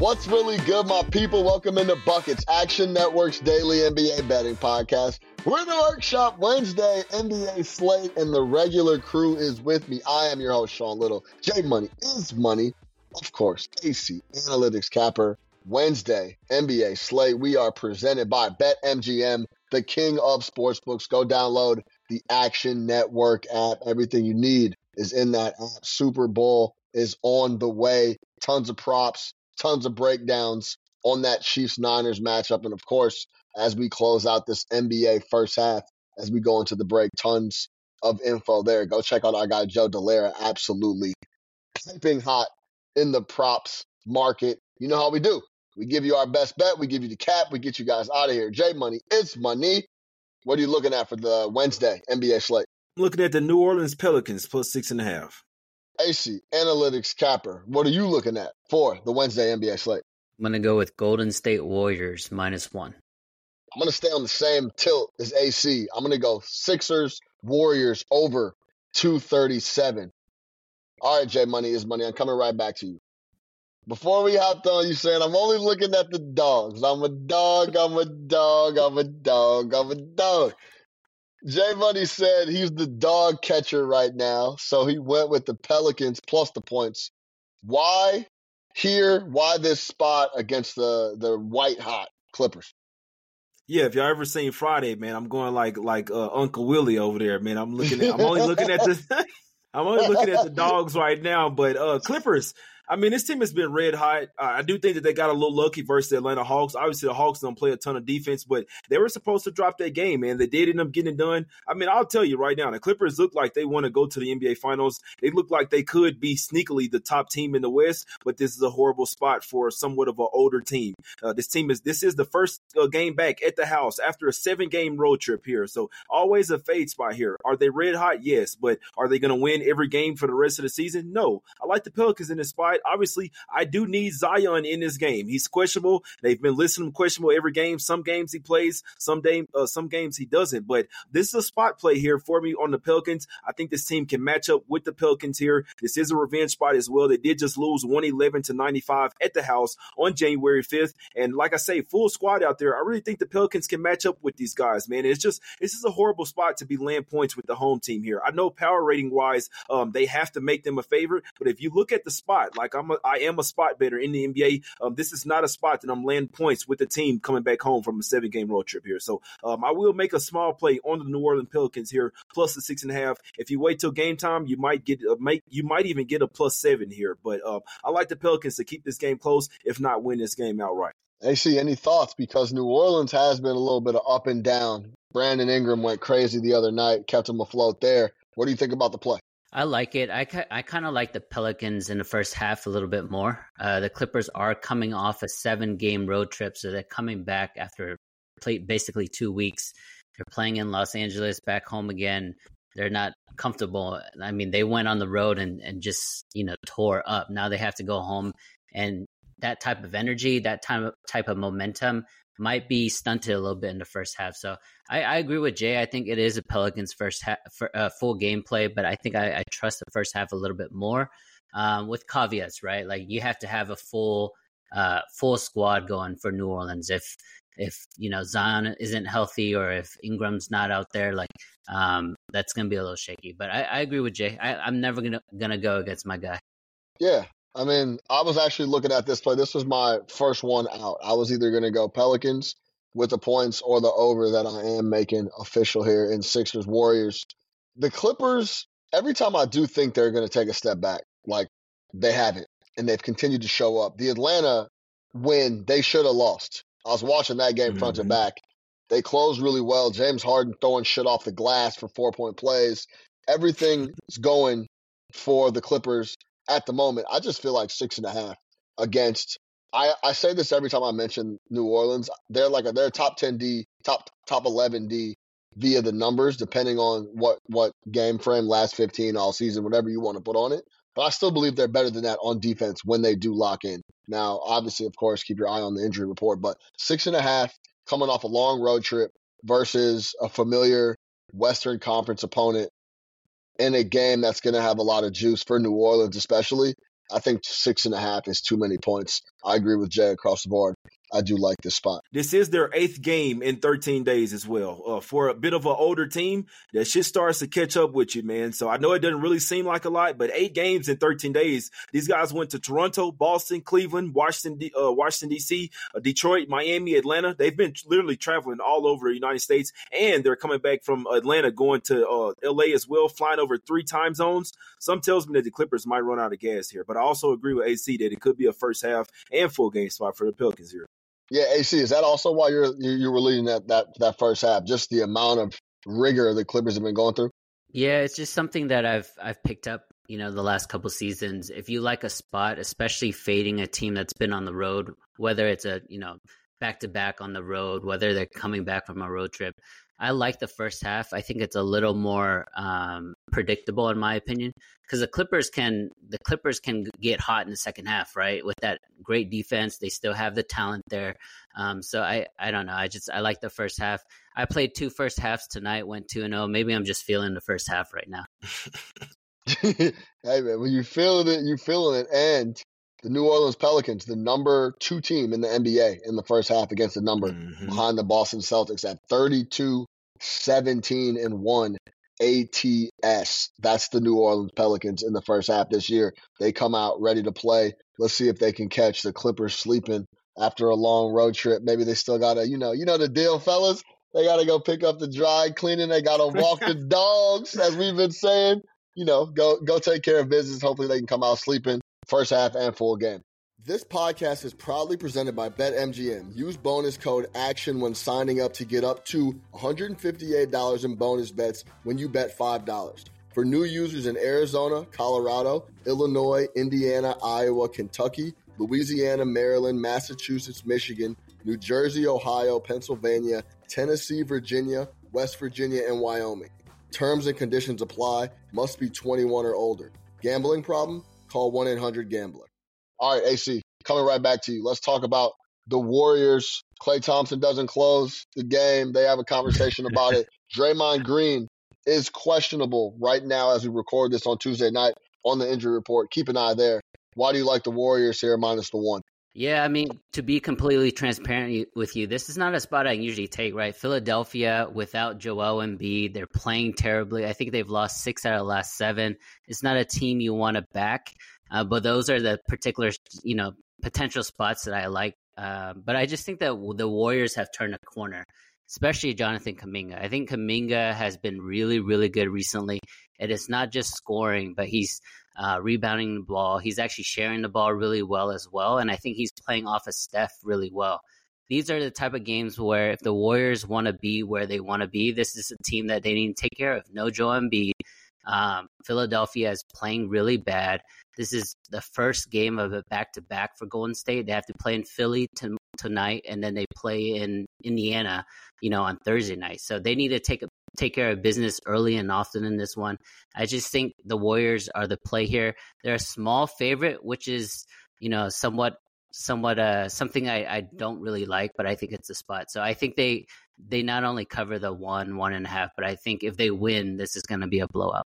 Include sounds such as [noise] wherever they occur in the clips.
What's really good, my people? Welcome into Buckets, Action Network's daily NBA betting podcast. We're in the workshop Wednesday, NBA slate, and the regular crew is with me. I am your host, Sean Little. Jay Money is money. Of course, AC Analytics Capper. Wednesday, NBA slate. We are presented by BetMGM, the king of sportsbooks. Go download the Action Network app. Everything you need is in that app. Super Bowl is on the way. Tons of props tons of breakdowns on that Chiefs Niners matchup. And of course, as we close out this NBA first half, as we go into the break, tons of info there. Go check out our guy Joe Dellera, absolutely piping hot in the props market. You know how we do. We give you our best bet, we give you the cap, we get you guys out of here. Jay Money, it's money. What are you looking at for the Wednesday NBA slate? I'm looking at the New Orleans Pelicans plus six and a half. AC, Analytics Capper, what are you looking at for the Wednesday NBA slate? I'm going to go with Golden State Warriors minus one. I'm going to stay on the same tilt as AC. I'm going to go Sixers, Warriors over 237. All right, Jay Money is money. I'm coming right back to you. Before we hopped on, you saying I'm only looking at the dogs. I'm a dog, I'm a dog, I'm a dog, I'm a dog. Jay Money said he's the dog catcher right now, so he went with the Pelicans plus the points. Why here? Why this spot against the the white hot Clippers? Yeah, if y'all ever seen Friday, man, I'm going like like uh, Uncle Willie over there, man. I'm looking at I'm only looking at the [laughs] I'm only looking at the dogs right now, but uh Clippers, I mean, this team has been red hot. I do think that they got a little lucky versus the Atlanta Hawks. Obviously, the Hawks don't play a ton of defense, but they were supposed to drop that game, man. They did end up getting it done. I mean, I'll tell you right now, the Clippers look like they want to go to the NBA Finals. They look like they could be sneakily the top team in the West, but this is a horrible spot for somewhat of an older team. Uh, this team is this is the first uh, game back at the house after a seven game road trip here, so always a fade spot here. Are they red hot? Yes, but are they going to win every game for the rest of the season? No. I like the Pelicans in this spot. Obviously, I do need Zion in this game. He's questionable. They've been listing him questionable every game. Some games he plays, some day, uh, some games he doesn't. But this is a spot play here for me on the Pelicans. I think this team can match up with the Pelicans here. This is a revenge spot as well. They did just lose 111 to 95 at the house on January 5th. And like I say, full squad out there. I really think the Pelicans can match up with these guys, man. It's just this is a horrible spot to be land points with the home team here. I know power rating wise, um, they have to make them a favorite, but if you look at the spot, like I'm, a, I am a spot better in the NBA. Um, this is not a spot that I'm laying points with the team coming back home from a seven game road trip here. So um, I will make a small play on the New Orleans Pelicans here, plus the six and a half. If you wait till game time, you might get a make you might even get a plus seven here. But uh, I like the Pelicans to keep this game close, if not win this game outright. AC, any thoughts? Because New Orleans has been a little bit of up and down. Brandon Ingram went crazy the other night, kept him afloat there. What do you think about the play? I like it. I, I kind of like the Pelicans in the first half a little bit more. Uh, the Clippers are coming off a seven game road trip, so they're coming back after basically two weeks. They're playing in Los Angeles, back home again. They're not comfortable. I mean, they went on the road and, and just, you know, tore up. Now they have to go home. And that type of energy, that of, type of momentum might be stunted a little bit in the first half. So I, I agree with Jay. I think it is a Pelicans first half, for, uh, full gameplay, but I think I, I, trust the first half a little bit more um, with caveats, right? Like you have to have a full uh, full squad going for New Orleans. If if you know Zion isn't healthy or if Ingram's not out there, like um, that's gonna be a little shaky. But I, I agree with Jay. I, I'm never gonna gonna go against my guy. Yeah, I mean, I was actually looking at this play. This was my first one out. I was either going to go Pelicans with the points or the over that I am making official here in Sixers Warriors. The Clippers, every time I do think they're going to take a step back, like they haven't, and they've continued to show up. The Atlanta win, they should have lost. I was watching that game mm-hmm. front to mm-hmm. back. They closed really well. James Harden throwing shit off the glass for four point plays. Everything is going for the Clippers at the moment. I just feel like six and a half against. I, I say this every time I mention New Orleans. They're like a, they're top ten D, top top eleven D via the numbers, depending on what what game frame, last fifteen all season, whatever you want to put on it. But I still believe they're better than that on defense when they do lock in. Now, obviously, of course, keep your eye on the injury report, but six and a half coming off a long road trip versus a familiar Western Conference opponent in a game that's going to have a lot of juice for New Orleans, especially. I think six and a half is too many points. I agree with Jay across the board. I do like this spot. This is their eighth game in 13 days as well. Uh, for a bit of an older team, that shit starts to catch up with you, man. So I know it doesn't really seem like a lot, but eight games in 13 days. These guys went to Toronto, Boston, Cleveland, Washington, uh, Washington D.C., uh, Detroit, Miami, Atlanta. They've been literally traveling all over the United States, and they're coming back from Atlanta, going to uh, L.A. as well, flying over three time zones. Some tells me that the Clippers might run out of gas here, but I also agree with AC that it could be a first half and full game spot for the Pelicans here. Yeah, AC, is that also why you're you, you were leading that that that first half? Just the amount of rigor the Clippers have been going through. Yeah, it's just something that I've I've picked up, you know, the last couple seasons. If you like a spot, especially fading a team that's been on the road, whether it's a you know back to back on the road, whether they're coming back from a road trip, I like the first half. I think it's a little more um, predictable in my opinion because the Clippers can the Clippers can get hot in the second half, right? With that great defense, they still have the talent there. Um, so I I don't know. I just I like the first half. I played two first halves tonight, went two and zero. Oh. Maybe I'm just feeling the first half right now. [laughs] hey man, when you feeling it, you feeling it, and the New Orleans Pelicans, the number two team in the NBA in the first half against the number mm-hmm. behind the Boston Celtics at 32 17 and 1 ATS. That's the New Orleans Pelicans in the first half this year. They come out ready to play. Let's see if they can catch the Clippers sleeping after a long road trip. Maybe they still got to, you know, you know the deal, fellas. They got to go pick up the dry cleaning. They got to walk the [laughs] dogs, as we've been saying. You know, go go take care of business. Hopefully, they can come out sleeping first half and full game. This podcast is proudly presented by BetMGM. Use bonus code ACTION when signing up to get up to $158 in bonus bets when you bet $5. For new users in Arizona, Colorado, Illinois, Indiana, Iowa, Kentucky, Louisiana, Maryland, Massachusetts, Michigan, New Jersey, Ohio, Pennsylvania, Tennessee, Virginia, West Virginia, and Wyoming. Terms and conditions apply. Must be 21 or older. Gambling problem? Call 1 800 Gambler. All right, AC, coming right back to you. Let's talk about the Warriors. Klay Thompson doesn't close the game. They have a conversation about it. [laughs] Draymond Green is questionable right now as we record this on Tuesday night on the injury report. Keep an eye there. Why do you like the Warriors here minus the one? Yeah, I mean, to be completely transparent with you, this is not a spot I usually take, right? Philadelphia without Joel Embiid, they're playing terribly. I think they've lost six out of the last seven. It's not a team you want to back. Uh, but those are the particular, you know, potential spots that I like. Uh, but I just think that the Warriors have turned a corner, especially Jonathan Kuminga. I think Kuminga has been really, really good recently. And It is not just scoring, but he's uh, rebounding the ball. He's actually sharing the ball really well as well. And I think he's playing off of Steph really well. These are the type of games where if the Warriors want to be where they want to be, this is a team that they need to take care of. No Joel Embiid. Um, Philadelphia is playing really bad. This is the first game of a back to back for Golden State. They have to play in Philly to, tonight, and then they play in Indiana, you know, on Thursday night. So they need to take a, take care of business early and often in this one. I just think the Warriors are the play here. They're a small favorite, which is you know somewhat somewhat uh something I, I don't really like, but I think it's a spot. So I think they they not only cover the one one and a half, but I think if they win, this is going to be a blowout.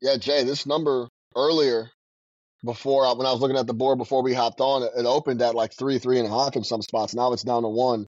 Yeah, Jay, this number earlier before I, when I was looking at the board before we hopped on, it, it opened at like three, three and a half in some spots. Now it's down to one.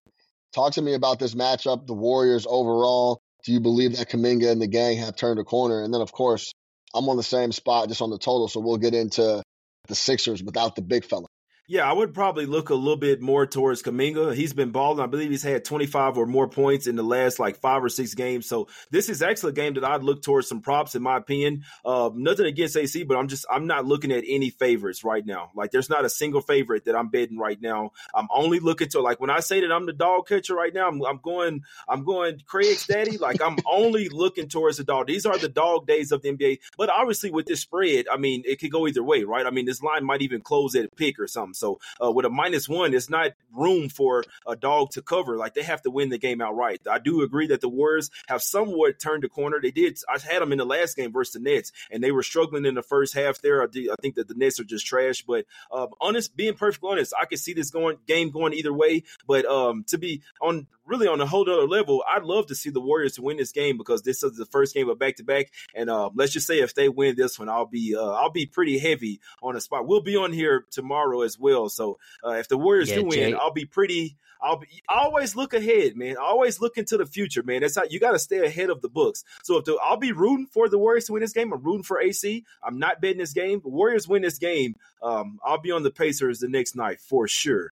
Talk to me about this matchup, the Warriors overall. Do you believe that Kuminga and the gang have turned a corner? And then, of course, I'm on the same spot, just on the total. So we'll get into the Sixers without the big fella. Yeah, I would probably look a little bit more towards Kuminga. He's been balling. I believe he's had 25 or more points in the last like five or six games. So this is actually a game that I'd look towards some props, in my opinion. Uh, nothing against AC, but I'm just I'm not looking at any favorites right now. Like there's not a single favorite that I'm betting right now. I'm only looking to like when I say that I'm the dog catcher right now. I'm, I'm going I'm going Craig's daddy. Like I'm [laughs] only looking towards the dog. These are the dog days of the NBA. But obviously with this spread, I mean it could go either way, right? I mean this line might even close at a pick or something. So uh, with a minus one, it's not room for a dog to cover. Like they have to win the game outright. I do agree that the Warriors have somewhat turned the corner. They did. I had them in the last game versus the Nets, and they were struggling in the first half. There, I, I think that the Nets are just trash. But uh, honest, being perfectly honest, I could see this going game going either way. But um, to be on really on a whole other level, I'd love to see the Warriors to win this game because this is the first game of back to back. And uh, let's just say if they win this one, I'll be uh, I'll be pretty heavy on the spot. We'll be on here tomorrow as well. So uh, if the Warriors yeah, do win. I'll be pretty. I'll be always look ahead, man. Always look into the future, man. That's how you got to stay ahead of the books. So if the, I'll be rooting for the Warriors to win this game, I'm rooting for AC. I'm not betting this game. The Warriors win this game. Um, I'll be on the Pacers the next night for sure.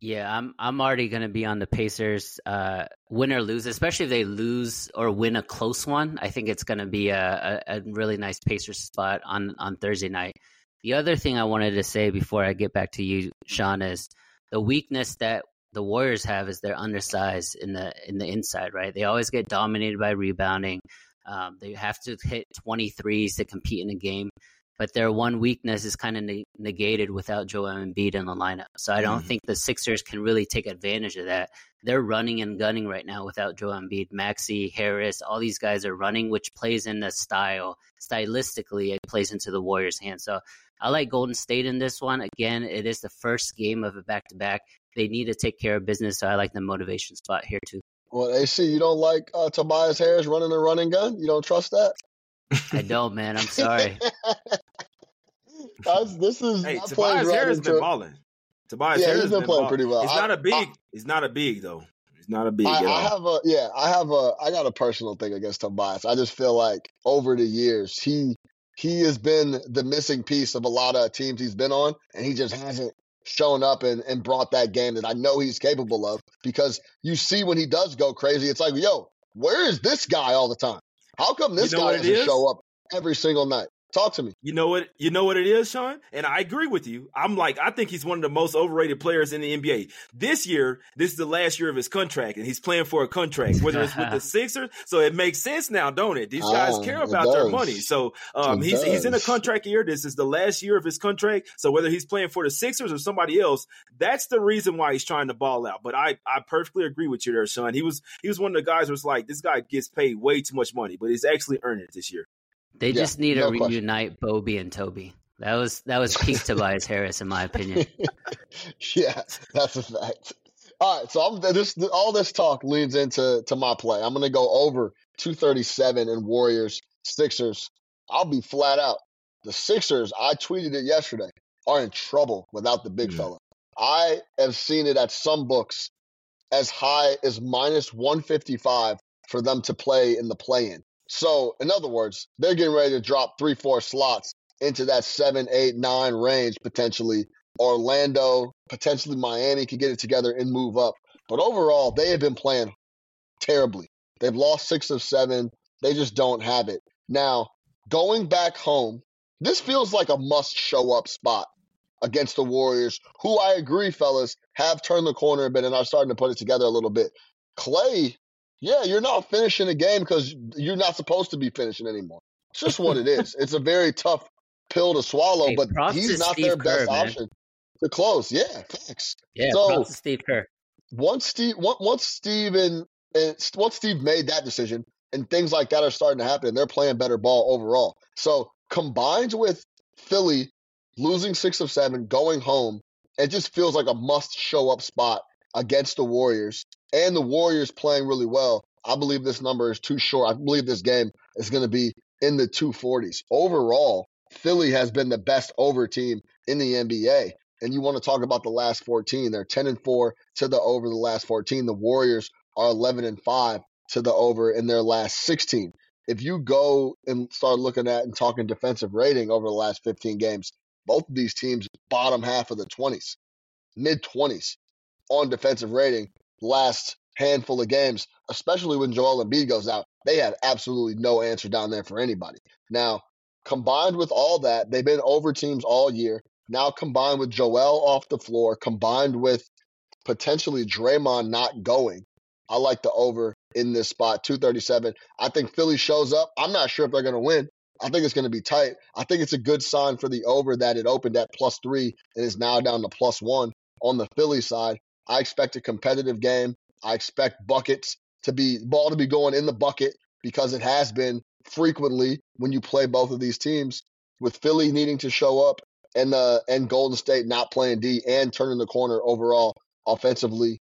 Yeah, I'm I'm already gonna be on the Pacers, uh, win or lose, especially if they lose or win a close one. I think it's gonna be a, a, a really nice Pacers spot on on Thursday night. The other thing I wanted to say before I get back to you, Sean, is the weakness that the Warriors have is they're undersized in the in the inside, right? They always get dominated by rebounding. Um, they have to hit 23s to compete in a game but their one weakness is kind of ne- negated without Joel Embiid in the lineup. So I don't mm. think the Sixers can really take advantage of that. They're running and gunning right now without Joel Embiid. Maxey, Harris, all these guys are running, which plays in the style. Stylistically, it plays into the Warriors' hands. So I like Golden State in this one. Again, it is the first game of a back to back. They need to take care of business. So I like the motivation spot here too. Well, AC, you don't like uh, Tobias Harris running a running gun? You don't trust that? I don't, man. I'm sorry. [laughs] this is hey, Tobias right Harris been balling. Tobias yeah, Harris he's been, been playing pretty well. He's not a big. I, he's not a big though. He's not a big. I, I have a yeah. I have a. I got a personal thing against Tobias. I just feel like over the years he he has been the missing piece of a lot of teams he's been on, and he just hasn't shown up and, and brought that game that I know he's capable of. Because you see when he does go crazy, it's like, yo, where is this guy all the time? How come this you know guy doesn't show up every single night? Talk to me. You know what? You know what it is, Sean. And I agree with you. I'm like, I think he's one of the most overrated players in the NBA. This year, this is the last year of his contract, and he's playing for a contract, whether it's with the [laughs] Sixers. So it makes sense now, don't it? These guys oh, care about their money. So um, he's does. he's in a contract year. This is the last year of his contract. So whether he's playing for the Sixers or somebody else, that's the reason why he's trying to ball out. But I I perfectly agree with you there, Sean. He was he was one of the guys who was like, this guy gets paid way too much money, but he's actually earning it this year. They yeah, just need no to reunite Bobby and Toby. That was that was peak Tobias Harris, in my opinion. [laughs] yeah, that's a fact. All right, so I'm this all this talk leads into to my play. I'm going to go over 237 and Warriors Sixers. I'll be flat out. The Sixers, I tweeted it yesterday, are in trouble without the big mm. fella. I have seen it at some books as high as minus 155 for them to play in the play in. So, in other words, they're getting ready to drop three, four slots into that seven, eight, nine range potentially. Orlando, potentially Miami could get it together and move up. But overall, they have been playing terribly. They've lost six of seven. They just don't have it. Now, going back home, this feels like a must show up spot against the Warriors, who I agree, fellas, have turned the corner a bit and are starting to put it together a little bit. Klay yeah, you're not finishing a game because you're not supposed to be finishing anymore. It's just what it is. It's a very tough pill to swallow, hey, but he's not Steve their Kerr, best man. option to close. Yeah, thanks. Yeah, so Steve Kerr. Once Steve, once Steve and, and once Steve made that decision, and things like that are starting to happen, and they're playing better ball overall. So combined with Philly losing six of seven, going home, it just feels like a must show up spot against the Warriors and the Warriors playing really well, I believe this number is too short. I believe this game is going to be in the 240s. Overall, Philly has been the best over team in the NBA. And you want to talk about the last 14. They're 10 and 4 to the over the last 14. The Warriors are 11 and 5 to the over in their last 16. If you go and start looking at and talking defensive rating over the last 15 games, Both of these teams bottom half of the 20s, mid 20s on defensive rating last handful of games, especially when Joel Embiid goes out. They had absolutely no answer down there for anybody. Now, combined with all that, they've been over teams all year. Now combined with Joel off the floor, combined with potentially Draymond not going, I like the over in this spot, 237. I think Philly shows up. I'm not sure if they're going to win. I think it's going to be tight. I think it's a good sign for the over that it opened at plus three and is now down to plus one on the Philly side. I expect a competitive game. I expect buckets to be ball to be going in the bucket because it has been frequently when you play both of these teams with Philly needing to show up and uh and Golden State not playing D and turning the corner overall offensively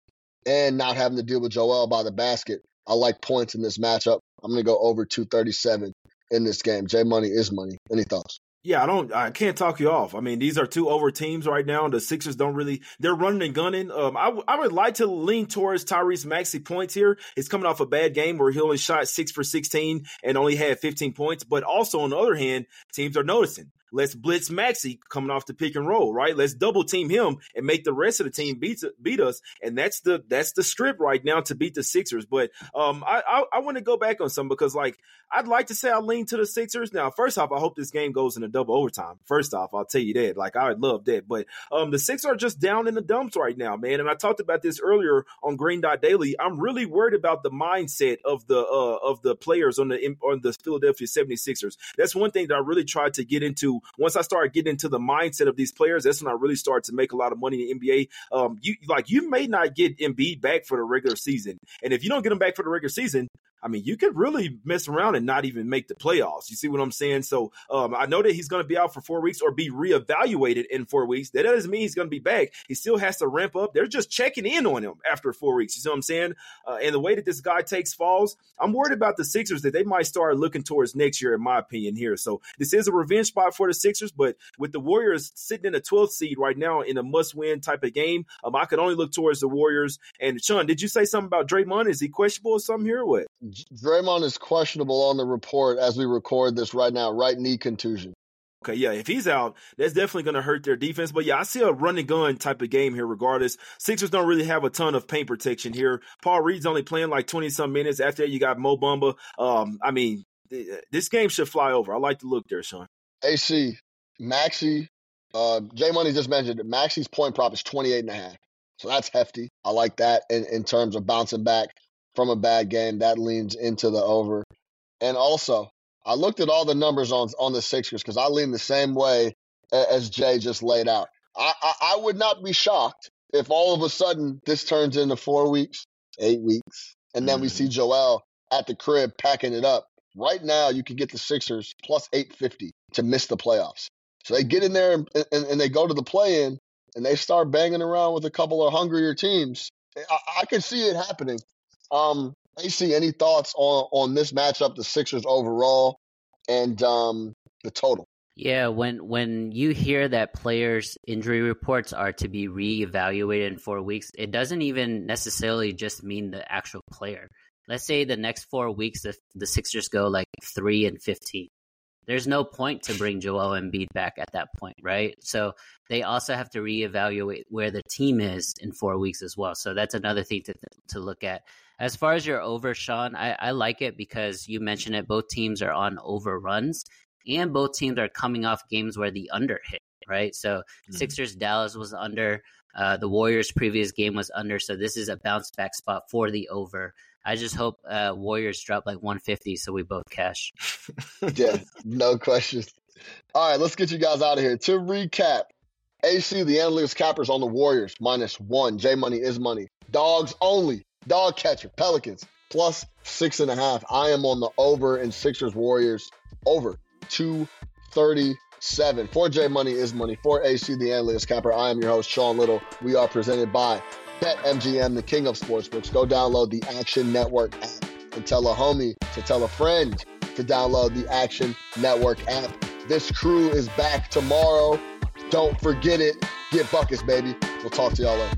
and not having to deal with Joel by the basket. I like points in this matchup. I'm going to go over 237 in this game. Jay Money is money. Any thoughts? Yeah, I don't. I can't talk you off. I mean, these are two over teams right now. The Sixers don't really. They're running and gunning. Um, I, w- I would like to lean towards Tyrese Maxey points here. He's coming off a bad game where he only shot six for sixteen and only had fifteen points. But also on the other hand, teams are noticing. Let's blitz Maxey coming off the pick and roll, right? Let's double team him and make the rest of the team beat beat us. And that's the that's the strip right now to beat the Sixers. But um, I I, I want to go back on some because like I'd like to say I lean to the Sixers. Now, first off, I hope this game goes in a double overtime. First off, I'll tell you that. Like I would love that. But um, the Sixers are just down in the dumps right now, man. And I talked about this earlier on Green Dot Daily. I'm really worried about the mindset of the uh, of the players on the on the Philadelphia 76ers. That's one thing that I really tried to get into once I started getting into the mindset of these players, that's when I really started to make a lot of money in the NBA. Um, you like you may not get Embiid back for the regular season, and if you don't get him back for the regular season, I mean, you could really mess around and not even make the playoffs. You see what I'm saying? So um, I know that he's going to be out for four weeks or be reevaluated in four weeks. That doesn't mean he's going to be back. He still has to ramp up. They're just checking in on him after four weeks. You see what I'm saying? Uh, and the way that this guy takes falls, I'm worried about the Sixers that they might start looking towards next year, in my opinion, here. So this is a revenge spot for the Sixers, but with the Warriors sitting in a 12th seed right now in a must win type of game, um, I could only look towards the Warriors. And Sean, did you say something about Draymond? Is he questionable or something here or what? Draymond is questionable on the report as we record this right now, right knee contusion. Okay, yeah, if he's out, that's definitely going to hurt their defense. But yeah, I see a run and gun type of game here, regardless. Sixers don't really have a ton of paint protection here. Paul Reed's only playing like 20 some minutes. After that, you got Mo Bamba. Um, I mean, this game should fly over. I like the look there, Sean. AC, Maxey, uh, Jay Money just mentioned it. Maxey's point prop is 28 and a half. So that's hefty. I like that in, in terms of bouncing back from a bad game. That leans into the over. And also, I looked at all the numbers on on the Sixers because I lean the same way as Jay just laid out. I, I, I would not be shocked if all of a sudden this turns into four weeks, eight weeks, and then mm-hmm. we see Joel at the crib packing it up. Right now, you can get the Sixers plus 850 to miss the playoffs. So they get in there and, and, and they go to the play in and they start banging around with a couple of hungrier teams. I, I can see it happening. Um, AC, any thoughts on on this matchup, the Sixers overall, and um, the total? Yeah, when when you hear that players' injury reports are to be reevaluated in four weeks, it doesn't even necessarily just mean the actual player. Let's say the next four weeks, if the Sixers go like three and fifteen, there's no point to bring Joel Embiid back at that point, right? So they also have to reevaluate where the team is in four weeks as well. So that's another thing to to look at. As far as your over, Sean, I, I like it because you mentioned it. Both teams are on overruns, and both teams are coming off games where the under hit, right? So mm-hmm. Sixers Dallas was under. Uh, the Warriors' previous game was under, so this is a bounce back spot for the over. I just hope uh, Warriors drop like 150 so we both cash. [laughs] yeah, no questions. All right, let's get you guys out of here. To recap, AC, the analytics cappers on the Warriors, minus one. Jay Money is money. Dogs only. Dog catcher, Pelicans, plus six and a half. I am on the over in Sixers Warriors, over 237. For Jay Money is money. For AC, the analytics capper, I am your host, Sean Little. We are presented by BetMGM, the king of sportsbooks. Go download the Action Network app and tell a homie to tell a friend to download the Action Network app. This crew is back tomorrow. Don't forget it. Get buckets, baby. We'll talk to y'all later.